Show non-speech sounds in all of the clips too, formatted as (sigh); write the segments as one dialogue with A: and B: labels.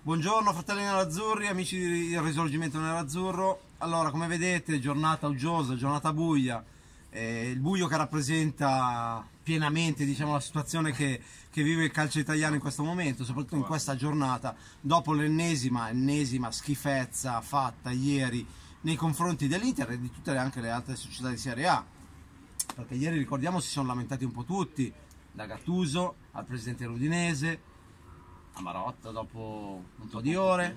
A: Buongiorno fratelli nerazzurri, amici del risorgimento nerazzurro. Allora, come vedete, giornata uggiosa, giornata buia, eh, il buio che rappresenta pienamente diciamo, la situazione che, che, vive il calcio italiano in questo momento, soprattutto in questa giornata, dopo l'ennesima ennesima schifezza fatta ieri nei confronti dell'Inter e di tutte le, anche le altre società di Serie A. Perché ieri ricordiamo si sono lamentati un po' tutti, da Gattuso al presidente Rudinese, Marotta dopo un po' di ore,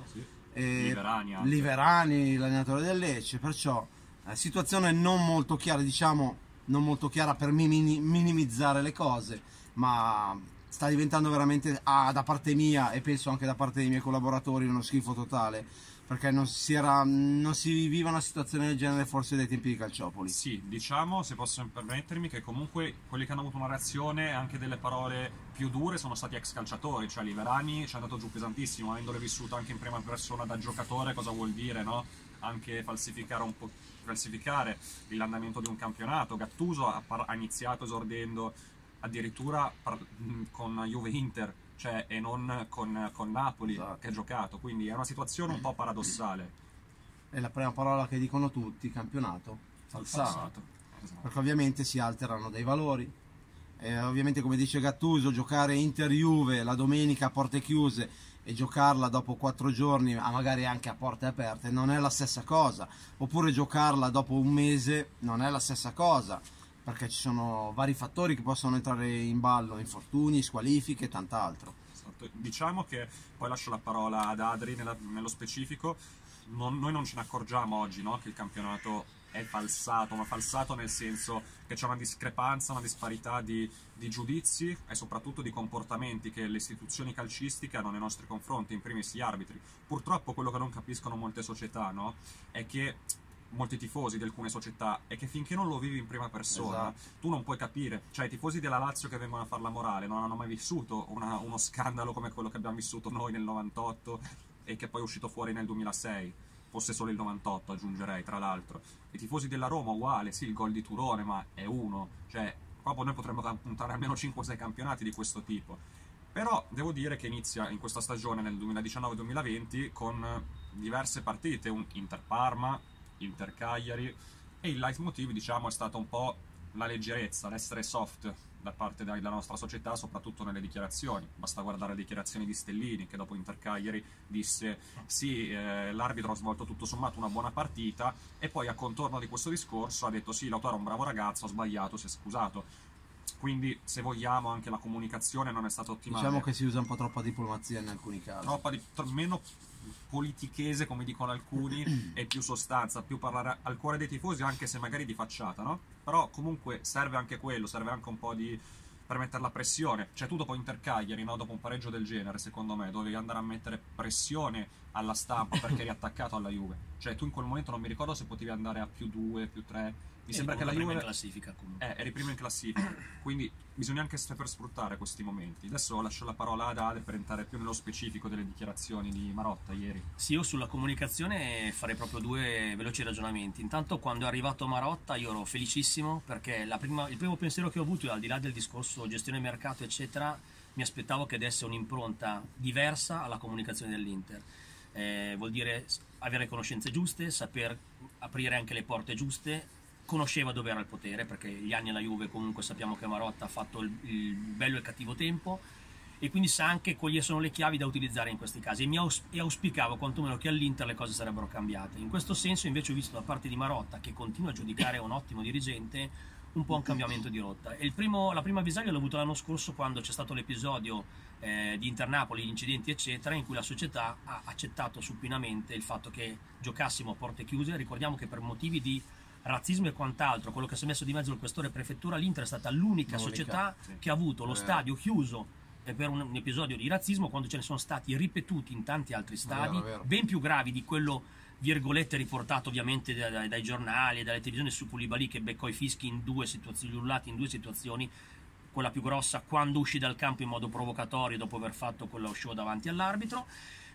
B: Liverani,
A: Liverani l'allenatore del Lecce, perciò eh, situazione non molto chiara, diciamo non molto chiara per minimizzare le cose, ma sta diventando veramente ah, da parte mia e penso anche da parte dei miei collaboratori uno schifo totale perché non si, era, non si viviva una situazione del genere forse dai tempi di Calciopoli.
B: Sì, diciamo, se posso permettermi, che comunque quelli che hanno avuto una reazione, anche delle parole più dure, sono stati ex calciatori, cioè Liverani ci è andato giù pesantissimo, avendole vissuto anche in prima persona da giocatore, cosa vuol dire, no? Anche falsificare un po' falsificare l'andamento di un campionato. Gattuso ha, ha iniziato esordendo addirittura con Juve Inter cioè, e non con, con Napoli esatto. che ha giocato, quindi è una situazione un po' paradossale.
A: È la prima parola che dicono tutti, campionato, falsato. falsato. Esatto. Perché ovviamente si alterano dei valori. E ovviamente come dice Gattuso, giocare Inter-Juve la domenica a porte chiuse e giocarla dopo quattro giorni, magari anche a porte aperte, non è la stessa cosa. Oppure giocarla dopo un mese non è la stessa cosa perché ci sono vari fattori che possono entrare in ballo, infortuni, squalifiche e tant'altro.
B: Esatto. Diciamo che poi lascio la parola ad Adri nella, nello specifico, non, noi non ce ne accorgiamo oggi no? che il campionato è falsato, ma falsato nel senso che c'è una discrepanza, una disparità di, di, giudizi e soprattutto di comportamenti che le istituzioni calcistiche hanno nei nostri confronti, in primis gli arbitri. Purtroppo quello che non capiscono molte società no? è che molti tifosi di alcune società è che finché non lo vivi in prima persona esatto. tu non puoi capire, cioè i tifosi della Lazio che vengono a fare la morale non hanno mai vissuto una, uno scandalo come quello che abbiamo vissuto noi nel 98 e che poi è uscito fuori nel 2006 fosse solo il 98 aggiungerei tra l'altro. I tifosi della Roma uguale, sì il gol di Turone ma è uno. Cioè proprio noi potremmo puntare almeno 5-6 campionati di questo tipo. Però devo dire che inizia in questa stagione nel 2019-2020 con diverse partite, un Inter-Parma, Inter Cagliari e il leitmotiv diciamo è stato un po' la leggerezza, l'essere soft da parte della nostra società, soprattutto nelle dichiarazioni. Basta guardare le dichiarazioni di Stellini, che dopo Inter Cagliari disse sì, eh, l'arbitro ha svolto tutto sommato una buona partita, e poi a contorno di questo discorso ha detto sì, l'autore è un bravo ragazzo, ha sbagliato, si è scusato. Quindi, se vogliamo, anche la comunicazione non è stata ottimale.
A: Diciamo che si usa un po' troppa diplomazia in alcuni casi.
B: Troppa di, meno politichese, come dicono alcuni, (clears throat) e più sostanza, più parlare al cuore dei tifosi, anche se magari di facciata, no? Però comunque serve anche quello, serve anche un po' di per mettere la pressione. Cioè tu dopo Inter Cagliari, no? dopo un pareggio del genere, secondo me, dovevi andare a mettere pressione alla stampa perché eri (laughs) attaccato alla Juve. Cioè tu in quel momento non mi ricordo se potevi andare a più 2, più 3 mi sembra che la Juve
C: in classifica comunque.
B: Eh, eri prima in classifica, quindi bisogna anche saper sfruttare questi momenti. Adesso lascio la parola ad Ade per entrare più nello specifico delle dichiarazioni di Marotta ieri.
C: Sì, io sulla comunicazione farei proprio due veloci ragionamenti. Intanto quando è arrivato Marotta io ero felicissimo perché prima, il primo pensiero che ho avuto, al di là del discorso gestione mercato eccetera, mi aspettavo che desse un'impronta diversa alla comunicazione dell'Inter. Eh, vuol dire avere conoscenze giuste, saper aprire anche le porte giuste conosceva dove era il potere, perché gli anni alla Juve comunque sappiamo che Marotta ha fatto il, il bello e il cattivo tempo e quindi sa anche quali sono le chiavi da utilizzare in questi casi e, mi aus- e auspicavo quantomeno che all'Inter le cose sarebbero cambiate. In questo senso invece ho visto da parte di Marotta, che continua a giudicare un ottimo dirigente, un po' un cambiamento di rotta. Primo, la prima avvisaglia l'ho avuto l'anno scorso quando c'è stato l'episodio eh, di Internapoli, gli incidenti eccetera, in cui la società ha accettato supinamente il fatto che giocassimo a porte chiuse. Ricordiamo che per motivi di razzismo e quant'altro, quello che si è messo di mezzo il questore prefettura, l'Inter è stata l'unica società sì. che ha avuto lo eh. stadio chiuso per un, un, episodio di razzismo quando ce ne sono stati ripetuti in tanti altri stadi, vero, vero. ben più gravi di quello virgolette riportato ovviamente dai, dai, dai giornali e dalle televisioni su Koulibaly che beccò i fischi in due situazioni, urlati in due situazioni, quella più grossa quando uscì dal campo in modo provocatorio dopo aver fatto quello show davanti all'arbitro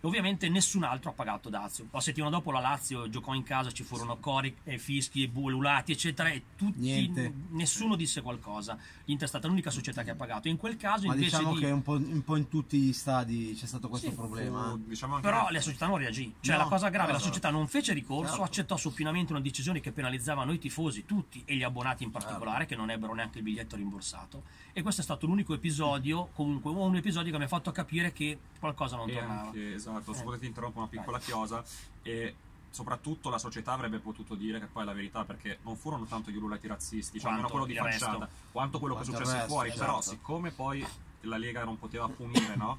C: ovviamente nessun altro ha pagato Dazio. La settimana dopo la Lazio giocò in casa, ci furono cori, e fischi, e bululati, eccetera, e tutti,
A: Niente.
C: nessuno disse qualcosa. L'Inter è stata l'unica società che ha pagato. In quel caso,
A: Ma
C: invece
A: diciamo
C: di...
A: che un po', un po' in tutti gli stadi c'è stato questo
C: Sì,
A: problema.
B: Fu, diciamo anche
C: Però la società non reagì. Cioè,
A: No,
C: la cosa grave, la
A: esatto.
C: società non fece ricorso,
A: Certo.
C: accettò supinamente una decisione che penalizzava noi tifosi, tutti, e gli abbonati in particolare,
A: Certo.
C: che non ebbero neanche il biglietto rimborsato. E questo è stato l'unico episodio, comunque, un episodio che mi ha fatto capire che qualcosa non
B: E
C: tornava.
B: anche, esatto,
C: Eh.
B: scusate ti interrompo una piccola chiosa e soprattutto la società avrebbe potuto dire che poi è la verità perché non furono tanto gli ululati razzisti, cioè almeno quello di
C: il resto.
B: facciata, quanto quello che
A: Quanto il
B: successe
A: resto,
B: fuori, però
A: esatto.
B: siccome poi la Lega non poteva punire, no?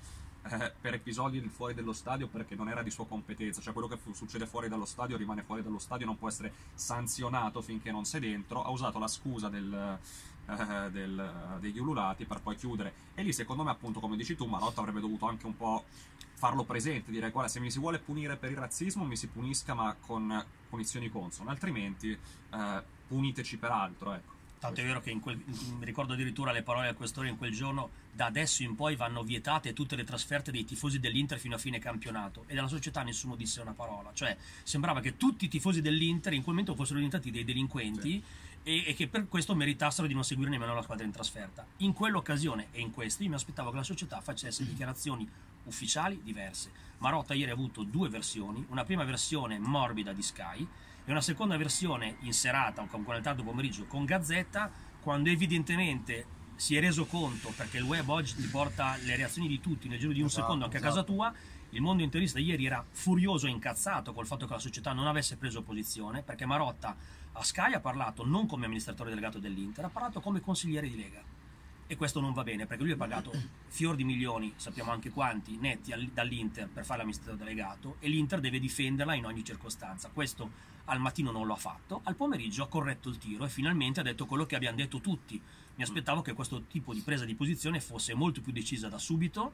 B: Eh, per episodi di fuori dello stadio perché non era di sua competenza, cioè quello che fu- succede fuori dallo stadio rimane fuori dallo stadio, non può essere sanzionato finché non sei dentro, ha usato la scusa del, eh, del- degli ululati per poi chiudere e lì secondo me appunto come dici tu Marotta avrebbe dovuto anche un po' farlo presente, dire guarda se mi si vuole punire per il razzismo mi si punisca ma con punizioni consone, altrimenti eh, puniteci per altro, ecco.
C: Tanto è vero che quel- mi ricordo addirittura le parole del questore in quel giorno, da adesso in poi vanno vietate tutte le trasferte dei tifosi dell'Inter fino a fine campionato e della società nessuno disse una parola, cioè sembrava che tutti i tifosi dell'Inter in quel momento fossero diventati dei delinquenti e, e che per questo meritassero di non seguire nemmeno la squadra in trasferta. In quell'occasione e in questi io mi aspettavo che la società facesse dichiarazioni ufficiali diverse. Marotta ieri ha avuto due versioni, una prima versione morbida di Sky e una seconda versione in serata o con quel tardo pomeriggio con Gazzetta quando evidentemente si è reso conto perché il web oggi ti porta le reazioni di tutti nel giro di un
A: Esatto,
C: secondo anche a
A: esatto.
C: casa tua il mondo interista ieri era furioso e incazzato col fatto che la società non avesse preso posizione perché Marotta a Sky ha parlato non come amministratore delegato dell'Inter ha parlato come consigliere di Lega e questo non va bene perché lui ha pagato fior di milioni, sappiamo anche quanti, netti al- dall'Inter per fare l'amministratore delegato e l'Inter deve difenderla in ogni circostanza. Questo al mattino non lo ha fatto, al pomeriggio ha corretto il tiro e finalmente ha detto quello che abbiamo detto tutti. Mi aspettavo che questo tipo di presa di posizione fosse molto più decisa da subito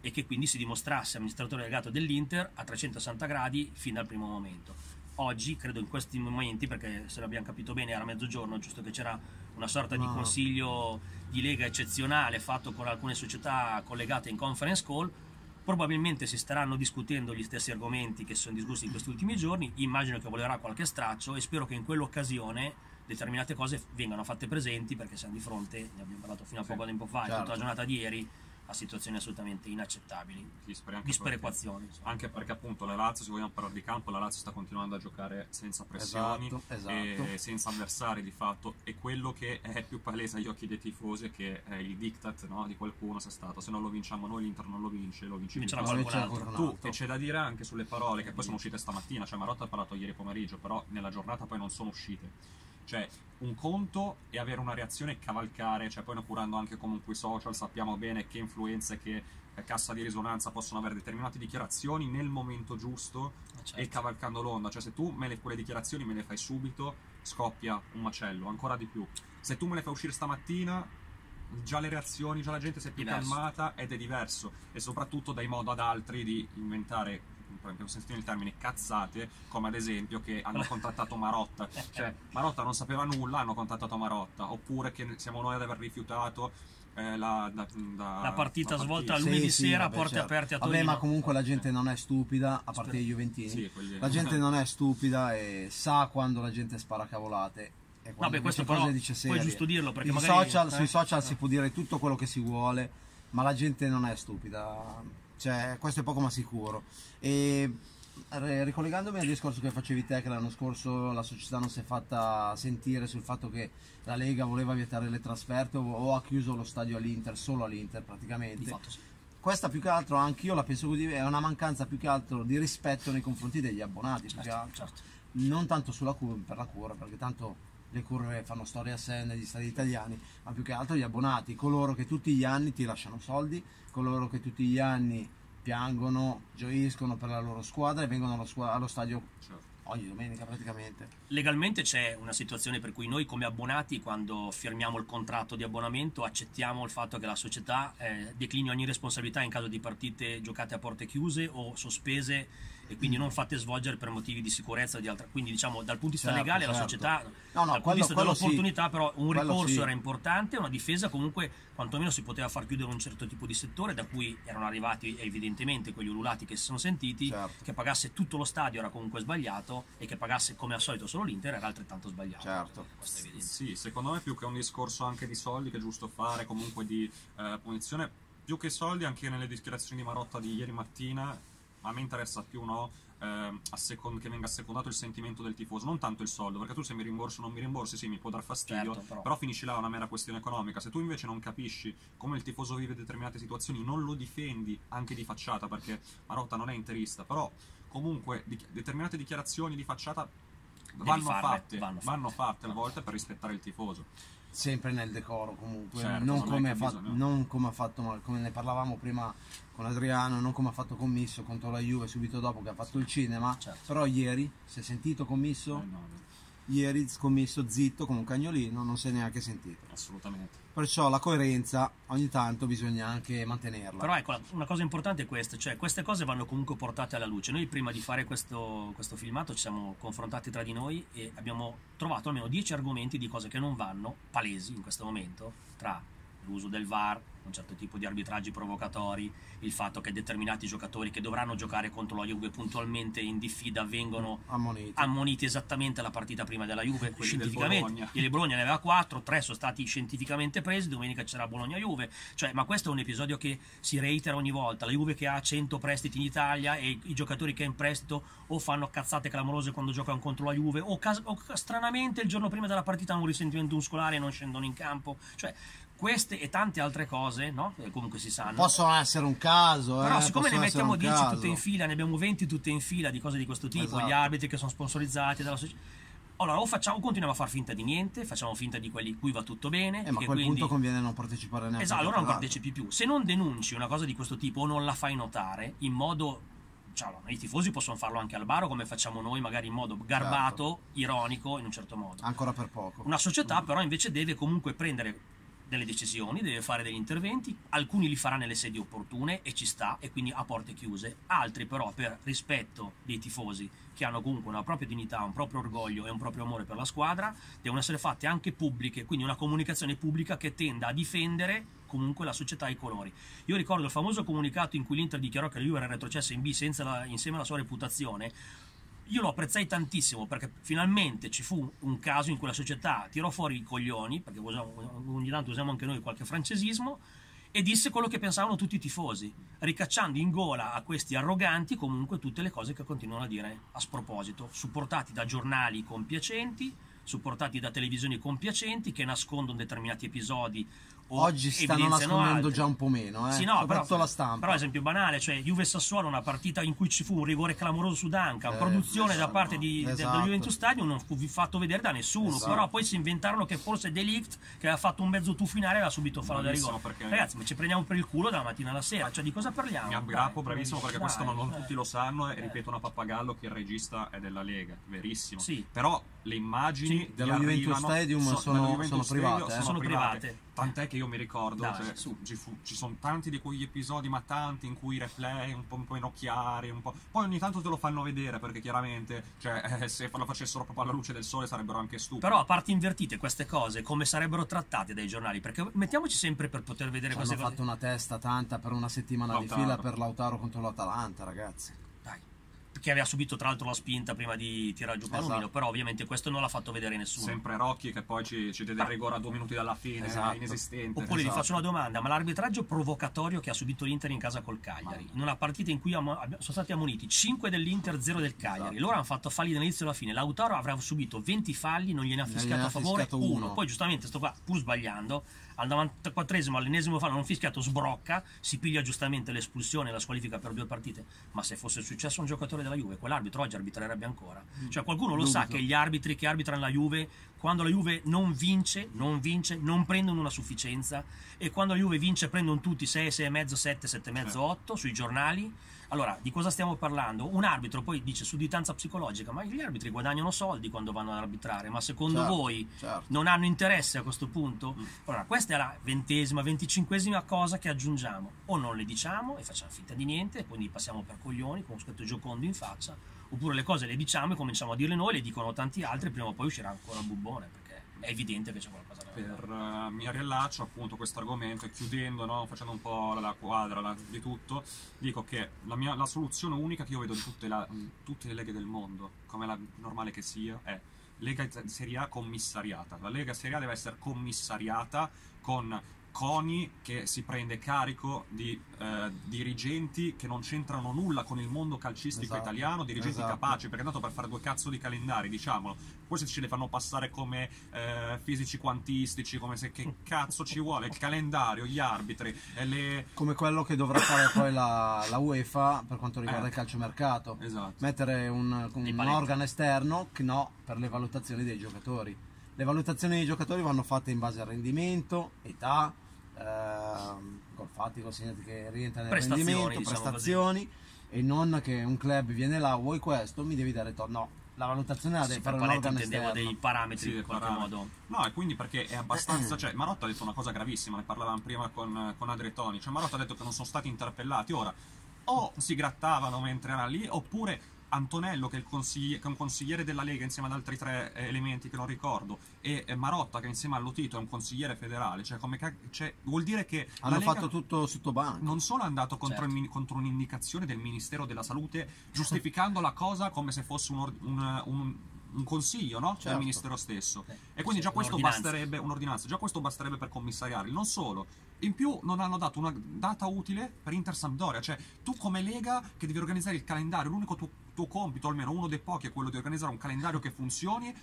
C: e che quindi si dimostrasse amministratore delegato dell'Inter a 360 gradi fin dal primo momento. Oggi, credo in questi momenti, perché se l'abbiamo capito bene era mezzogiorno, giusto che c'era una sorta di
A: No.
C: consiglio di lega eccezionale fatto con alcune società collegate in conference call, probabilmente si staranno discutendo gli stessi argomenti che sono discussi in questi ultimi giorni, immagino che volerà qualche straccio e spero che in quell'occasione determinate cose vengano fatte presenti perché siamo di fronte, ne abbiamo parlato fino a poco tempo fa,
A: certo.
C: tutta la giornata di ieri, a situazioni assolutamente inaccettabili,
B: anche
C: di
B: perché-. Anche perché appunto la Lazio, se vogliamo parlare di campo, la Lazio sta continuando a giocare senza pressioni
A: Esatto, esatto.
B: e senza avversari di fatto. E quello che è più palese agli occhi dei tifosi è che è il diktat no, di qualcuno sia stato. Se non lo vinciamo noi, l'Inter non lo vince, lo vince
C: Vincerà qualcun altro.
B: Tu, e c'è da dire anche sulle parole che poi sono uscite stamattina, cioè Marotta ha parlato ieri pomeriggio, però nella giornata poi non sono uscite. Cioè, un conto è avere una reazione e cavalcare, cioè poi curando anche comunque i social, sappiamo bene che influenze, che cassa di risonanza possono avere determinate dichiarazioni nel momento giusto
C: Certo.
B: e cavalcando l'onda. Cioè, se tu me le, quelle dichiarazioni me le fai subito, scoppia un macello, ancora di più. Se tu me le fai uscire stamattina, già le reazioni, già la gente si è più
C: Diverso.
B: calmata ed è diverso. E soprattutto dai modo ad altri di inventare, per esempio, sentite il termine, cazzate, come ad esempio che hanno (laughs) contattato Marotta. Cioè, Marotta non sapeva nulla, hanno contattato Marotta. Oppure che siamo noi ad aver rifiutato eh, la, da- da-
C: La partita
B: la
C: svolta
A: Sì,
C: lunedì
A: sì,
C: sera,
A: vabbè,
C: porte
A: certo.
C: aperte a
A: Vabbè,
C: Torino.
A: ma comunque la gente non è stupida, a parte i Juventini.
B: Sì, quelli-
A: La gente non è stupida e sa quando la gente spara cavolate. E quando
C: Vabbè, questo però
A: dice
C: poi è
A: serie.
C: giusto dirlo perché magari
A: social-
C: eh,
A: sui social
C: eh.
A: si può dire tutto quello che si vuole, ma la gente non è stupida. Cioè, questo è poco ma sicuro. E ricollegandomi al discorso che facevi te, che l'anno scorso la società non si è fatta sentire sul fatto che la Lega voleva vietare le trasferte o, o ha chiuso lo stadio all'Inter, solo all'Inter praticamente
C: fatto sì.
A: questa più che altro anch'io la penso così è una mancanza più che altro di rispetto nei confronti degli abbonati
C: Certo, certo.
A: non tanto sulla curva per la curva perché tanto le curve fanno storia a sé negli stati italiani ma più che altro gli abbonati coloro che tutti gli anni ti lasciano soldi coloro che tutti gli anni piangono gioiscono per la loro squadra e vengono allo, squa- allo stadio
B: Certo.
A: ogni domenica praticamente
C: Legalmente c'è una situazione per cui noi come abbonati quando firmiamo il contratto di abbonamento accettiamo il fatto che la società eh, declini ogni responsabilità in caso di partite giocate a porte chiuse o sospese e quindi non fatte svolgere per motivi di sicurezza o di altra. Quindi diciamo dal punto di vista
A: Certo,
C: legale la
A: certo.
C: società,
A: No, no,
C: dal punto
A: quello-
C: di vista dell'opportunità
A: sì.
C: però un ricorso
A: sì.
C: era importante, una difesa comunque quantomeno si poteva far chiudere un certo tipo di settore da cui erano arrivati evidentemente quegli ululati che si sono sentiti,
A: Certo.
C: che pagasse tutto lo stadio era comunque sbagliato e che pagasse come al solito solo l'Inter era altrettanto sbagliato.
A: Certo.
B: Sì, secondo me più che un discorso anche di soldi che è giusto fare, comunque di eh, punizione, più che soldi anche nelle dichiarazioni di Marotta di ieri mattina, a me interessa più no, ehm, a secon- che venga assecondato il sentimento del tifoso, non tanto il soldo, perché tu se mi rimborso o non mi rimborsi, sì, mi può dar fastidio,
C: Certo, però.
B: però finisci là una mera questione economica. Se tu invece non capisci come il tifoso vive determinate situazioni, non lo difendi anche di facciata, perché Marotta non è interista, però comunque di- determinate dichiarazioni di facciata vanno
C: farle,
B: fatte,
C: vanno
B: vanno
C: fatte.
B: fatte alle volte per rispettare il tifoso.
A: Sempre nel decoro comunque
B: Certo,
A: non, come ha fatto, non come ha fatto come ne parlavamo prima con Adriano non come ha fatto Commisso contro la Juve subito dopo che ha fatto il cinema
C: Certo.
A: però ieri si è sentito Commisso
B: Eh, no,
A: ieri Commisso zitto come un cagnolino non si è neanche sentito
B: assolutamente.
A: perciò la coerenza ogni tanto bisogna anche mantenerla
C: Però ecco, una cosa importante è questa, cioè queste cose vanno comunque portate alla luce. Noi prima di fare questo, questo filmato ci siamo confrontati tra di noi e abbiamo trovato almeno 10 argomenti di cose che non vanno, palesi in questo momento, tra l'uso del VAR, un certo tipo di arbitraggi provocatori, il fatto che determinati giocatori che dovranno giocare contro la Juve puntualmente in diffida vengono
A: ammoniti.
C: ammoniti esattamente la partita prima della Juve
B: Quelli
C: scientificamente.
B: Bologna.
C: il Bologna ne aveva 4 3 sono stati scientificamente presi domenica c'era Bologna-Juve. Cioè ma questo è un episodio che si reitera ogni volta. La Juve che ha 100 prestiti in Italia e i giocatori che è in prestito o fanno cazzate clamorose quando giocano contro la Juve o, cas- o stranamente il giorno prima della partita hanno un risentimento muscolare e non scendono in campo. Cioè queste e tante altre cose no? che comunque si sanno
A: possono essere un caso
C: però
A: eh,
C: siccome ne mettiamo
A: un
C: 10
A: caso.
C: tutte in fila, ne abbiamo 20 tutte in fila di cose di questo tipo,
A: Esatto.
C: gli arbitri che sono sponsorizzati dalla società. Allora, o facciamo, continuiamo a far finta di niente, facciamo finta di quelli cui va tutto bene.
A: eh, ma a quel
C: quindi...
A: punto conviene non partecipare neanche
C: Esatto,
A: al
C: allora non
A: campionato.
C: partecipi più. Se non denunci una cosa di questo tipo o non la fai notare in modo. Cioè, allora, i tifosi possono farlo anche al bar o come facciamo noi, magari in modo garbato,
A: Certo.
C: ironico, in un certo modo.
A: ancora per poco
C: Una società però invece deve comunque prendere delle decisioni, deve fare degli interventi, alcuni li farà nelle sedi opportune e ci sta e quindi a porte chiuse, altri però per rispetto dei tifosi che hanno comunque una propria dignità, un proprio orgoglio e un proprio amore per la squadra, devono essere fatte anche pubbliche, quindi una comunicazione pubblica che tenda a difendere comunque la società e i colori. Io ricordo il famoso comunicato in cui l'Inter dichiarò che Juve era retrocessa in B senza la- insieme alla sua reputazione, io lo apprezzai tantissimo perché finalmente ci fu un caso in cui la società tirò fuori i coglioni, perché usiamo- ogni tanto usiamo anche noi qualche francesismo, e disse quello che pensavano tutti i tifosi, ricacciando in gola a questi arroganti comunque tutte le cose che continuano a dire a sproposito, supportati da giornali compiacenti, supportati da televisioni compiacenti che nascondono determinati episodi o
A: oggi si stanno nascondendo
C: altri.
A: già un po' meno eh?
C: Sì, no,
A: soprattutto
C: però,
A: la stampa
C: Però esempio banale, cioè Juve Sassuolo, una partita in cui ci fu un rigore clamoroso su Duncan,
A: Eh,
C: produzione da
A: esatto,
C: parte di,
A: esatto.
C: del Juventus Stadium non fu fatto vedere da nessuno,
A: Esatto.
C: però poi si inventarono che forse Delict che aveva fatto un mezzo tuffo in area aveva subito fallo da rigore.
B: perché-
C: Ragazzi, ma ci prendiamo per il culo dalla mattina alla sera, cioè di cosa parliamo?
B: Mi
C: Dai,
B: aggrappo bravissimo perché
C: dai,
B: questo non, non
C: eh.
B: tutti lo sanno e ripetono a pappagallo che il regista è della Lega, verissimo.
C: Sì.
B: Però le immagini
C: Sì,
B: ti
A: dello Juventus Stadium
B: so-
A: sono-
B: Juventus
A: sono
B: Stadium
A: private, eh.
C: Sono private.
B: Tant'è che io mi ricordo,
C: Dai,
B: cioè,
C: su.
B: ci, fu- ci sono tanti di quegli episodi, ma tanti in cui i replay un po', un po' inocchiari, un po'... Poi ogni tanto te lo fanno vedere perché chiaramente, cioè, (laughs) eh, se lo facessero proprio alla luce del sole sarebbero anche stupidi.
C: Però a parte invertite queste cose, come sarebbero trattate dai giornali? Perché mettiamoci sempre per poter vedere
A: Ci
C: queste
A: hanno
C: cose.
A: fatto una testa tanta per una settimana
B: Lautaro.
A: di fila per Lautaro contro l'Atalanta ragazzi.
C: Che aveva subito tra l'altro la spinta prima di tirare giù Palomino,
A: Esatto.
C: però ovviamente questo non l'ha fatto vedere nessuno.
B: Sempre Rocchi che poi ci, ci diede il rigore a due minuti dalla fine,
A: Esatto.
B: inesistente.
C: Oppure vi
A: Esatto.
C: faccio una domanda, ma l'arbitraggio provocatorio che ha subito l'Inter in casa col Cagliari, in una partita in cui sono stati ammoniti 5 dell'inter, 0 del Cagliari,
A: Esatto.
C: loro hanno fatto falli dall'inizio alla fine, Lautaro avrà subito 20 falli, non gliene ha
A: gliene
C: a favore uno.
A: uno.
C: poi giustamente sto qua, pur sbagliando, al 94esimo, all'ennesimo fallo non fischiato, sbrocca, si piglia giustamente l'espulsione e la squalifica per due partite, ma se fosse successo a un giocatore della Juve, quell'arbitro oggi arbitrerebbe ancora. Cioè qualcuno lo sa
A: Dubito.
C: che gli arbitri che arbitrano la Juve, quando la Juve non vince, non vince, non prendono una sufficienza e quando la Juve vince prendono tutti 6, 6,5, 7, 7,5, 8 sui giornali. Allora, di cosa stiamo parlando? Un arbitro poi dice sudditanza psicologica, ma gli arbitri guadagnano soldi quando vanno ad arbitrare, ma secondo
A: Certo,
C: voi
A: certo.
C: non hanno interesse a questo punto?
B: Mm.
C: Allora, questa è la ventesima, venticinquesima cosa che aggiungiamo. O non le diciamo e facciamo finta di niente, e quindi passiamo per coglioni con un scritto giocondo in faccia, oppure le cose le diciamo e cominciamo a dirle noi, le dicono tanti altri, prima o poi uscirà ancora il bubbone, perché è evidente che c'è qualcosa da
B: per eh, mi riallaccio appunto a questo argomento e chiudendo, no, facendo un po' la quadra la- di tutto, dico che la, mia- la soluzione unica che io vedo di tutte, la- tutte le leghe del mondo, come la normale che sia, è Lega Serie A commissariata. La Lega Serie A deve essere commissariata con CONI che si prende carico di eh, dirigenti che non c'entrano nulla con il mondo calcistico
A: Esatto,
B: italiano, dirigenti
A: esatto.
B: capaci, perché è andato per fare due cazzo di calendari, diciamolo. Poi se ce li fanno passare come eh, fisici quantistici, come se che cazzo ci vuole, il calendario, gli arbitri, le...
A: Come quello che dovrà fare poi la, la UEFA per quanto riguarda
B: Eh.
A: il calciomercato.
B: Esatto.
A: Mettere un, un organo esterno che no per le valutazioni dei giocatori. Le valutazioni dei giocatori vanno fatte in base al rendimento, età, ehm, gol fatti, gol segnati che rientra nel
C: Prestazioni,
A: rendimento,
C: diciamo
A: prestazioni e non che un club viene là, vuoi questo, mi devi dare to- No, la valutazione la
C: Sì,
A: deve
C: per
A: fare un
C: paletti
A: organo esterno.
C: dei parametri
B: Sì,
C: in qualche
B: parametri.
C: modo.
B: No, e quindi perché è abbastanza. (clears throat) Cioè, Marotta ha detto una cosa gravissima, ne parlavamo prima con, con Adri e Toni. Cioè, Marotta ha detto che non sono stati interpellati. Ora, o si grattavano mentre era lì, oppure Antonello, che è, che è un consigliere della Lega insieme ad altri tre eh, elementi che non ricordo, e Marotta, che insieme all'Otito è un consigliere federale. Cioè, cioè, vuol dire che.
A: Hanno fatto tutto sotto banco.
B: non solo è andato contro,
C: Certo.
B: contro un'indicazione del Ministero della Salute, giustificando la cosa come se fosse un, un- un- un consiglio no? del
A: Certo.
B: Ministero stesso.
C: Eh,
B: E quindi già questo basterebbe, un'ordinanza, già questo basterebbe per commissariarli. Non solo, in più non hanno dato una data utile per Inter Sampdoria. Cioè, tu come Lega che devi organizzare il calendario, l'unico tuo, tuo compito, almeno uno dei pochi, è quello di organizzare un calendario che funzioni.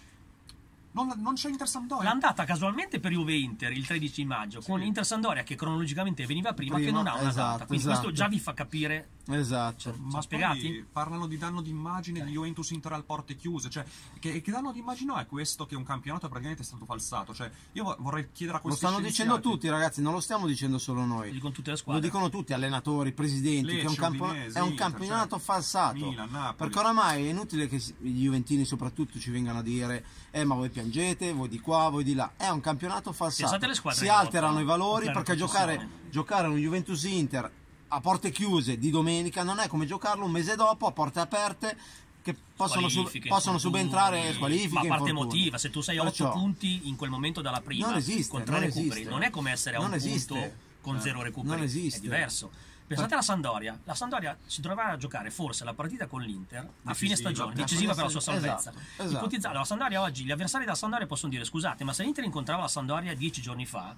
B: Non, non c'è Inter Sampdoria.
C: L'ha andata casualmente per Juve Inter il 13 maggio,
B: Sì.
C: con Inter Sandoria che cronologicamente veniva prima, che
A: Prima,
C: non ha una
A: esatto,
C: data. Quindi
A: esatto.
C: questo già vi fa capire
A: Esatto.
C: Cioè,
B: Ma
C: spiegati?
B: poi parlano di danno d'immagine di Juventus Inter al porte chiuse. Cioè, che, che danno d'immagine è questo che un campionato praticamente è stato falsato? Cioè, io vo- vorrei chiedere a
A: Lo
B: questi
A: stanno dicendo tutti, ragazzi, non lo stiamo dicendo solo
C: Lo
A: noi.
C: dicono tutte le
A: Lo
C: squadre.
A: dicono tutti, allenatori, presidenti, che è un,
B: Lecce,
A: campo-
B: Udinese,
A: è un
B: Inter,
A: campionato
B: cioè,
A: falsato.
B: Milan, Napoli.
A: Perché oramai è inutile che gli Juventini soprattutto ci vengano a dire eh ma voi piangete, voi di qua, voi di là. È un campionato falsato. Si alterano i valori perché giocare, giocare un Juventus Inter a porte chiuse di domenica non è come giocarlo un mese dopo a porte aperte che possono, su-
C: Squalifiche,
A: possono subentrare squalifiche.
C: Ma a parte
A: infortuni.
C: emotiva, se tu sei a 8
A: Perciò-
C: punti in quel momento dalla prima,
A: Non esiste,
C: con tre
A: non
C: recuperi,
A: esiste.
C: non è come essere a
A: Non
C: un
A: esiste.
C: punto con
B: Eh,
C: zero recuperi,
A: non esiste.
C: è diverso. Pensate alla Sandoria, la Sandoria si troverà a giocare forse la partita con l'Inter a fine
B: Decisiva.
C: stagione, decisiva per la sua
A: esatto,
C: salvezza.
A: esatto.
C: Ipotizzate, la Sandoria oggi, gli avversari della Sandoria possono dire scusate, ma se l'Inter incontrava la Sandoria dieci giorni fa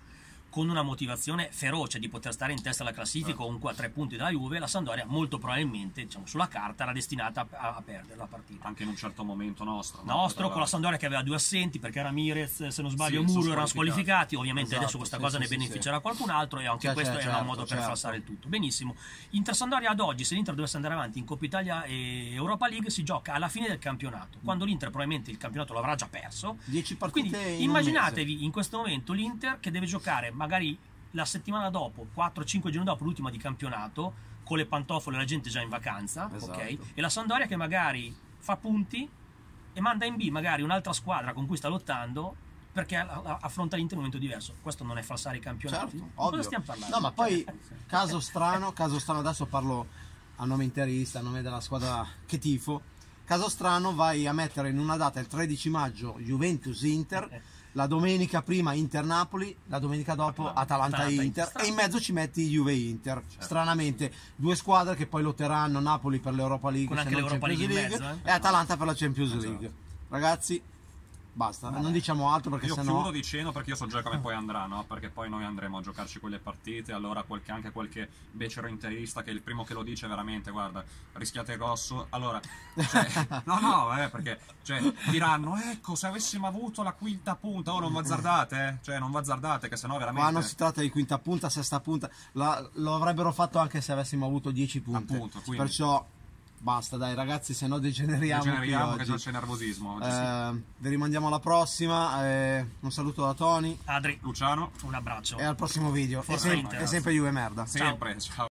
C: con una motivazione feroce di poter stare in testa alla classifica o un 3 punti dalla Juve, la Sandoria molto probabilmente, diciamo, sulla carta era destinata a, a perdere la partita.
B: Anche in un certo momento nostro. no?
C: Nostro con la Sandoria che aveva due assenti perché era Mirez, se non sbaglio,
B: Sì,
C: Muro erano
B: squalificati.
C: Ovviamente
A: Esatto,
C: adesso questa
A: sì,
C: cosa
A: sì,
C: ne beneficerà qualcun altro e anche
A: Cioè,
C: questo era un
A: certo,
C: modo per
A: certo.
C: falsare il tutto. Benissimo. Inter Sandoria ad oggi, se l'Inter dovesse andare avanti in Coppa Italia e Europa League, si gioca alla fine del campionato. Quando l'Inter probabilmente il campionato l'avrà già perso.
A: 10 partite
C: Quindi
A: in
C: immaginatevi in questo momento l'Inter che deve giocare magari la settimana dopo, 4-5 giorni dopo l'ultima di campionato, con le pantofole la gente già in vacanza,
A: Esatto.
C: ok? E la Sandoria che magari fa punti e manda in B magari un'altra squadra con cui sta lottando perché affronta l'Inter in un momento diverso. Questo non è falsare i campionati.
A: Certo,
C: Di cosa
A: ovvio.
C: stiamo parlando?
A: No, ma poi
C: Cioè,
A: caso strano, caso strano, adesso parlo a nome interista, a nome della squadra che tifo. Caso strano, vai a mettere in una data il 13 maggio Juventus-Inter, la domenica prima Inter-Napoli, la domenica dopo
C: Atalanta.
A: Atalanta-Inter e in mezzo ci metti Juve-Inter. Stranamente, due squadre che poi lotteranno Napoli per l'Europa League,
C: Con anche l'Europa League
A: League,
C: mezzo, eh.
A: e Atalanta per la Champions
B: Esatto.
A: League. Ragazzi, basta, non diciamo altro perché
B: Io
A: sennò...
B: chiudo dicendo perché io so già come poi andrà, no? Perché poi noi andremo a giocarci quelle partite, allora qualche, anche qualche becero interista che è il primo che lo dice veramente, guarda, rischiate grosso. Allora, cioè, (laughs) no, no, eh, perché cioè, diranno, ecco, se avessimo avuto la quinta punta, oh, non azzardate, eh? Cioè, non azzardate, che sennò veramente...
A: Ma non si tratta di quinta punta, sesta punta, La- lo avrebbero fatto anche se avessimo avuto 10 punti.
B: Appunto, quindi-
A: Perciò basta, dai ragazzi, se no degeneriamo.
B: Degeneriamo che già c'è nervosismo oggi.
A: Eh, vi rimandiamo alla prossima. eh, un saluto da Tony
C: Adri,
B: Luciano,
C: un abbraccio.
A: e al prossimo video.
C: Forza
A: sem-
C: Inter.
A: e sempre Juve merda.
B: sempre, ciao.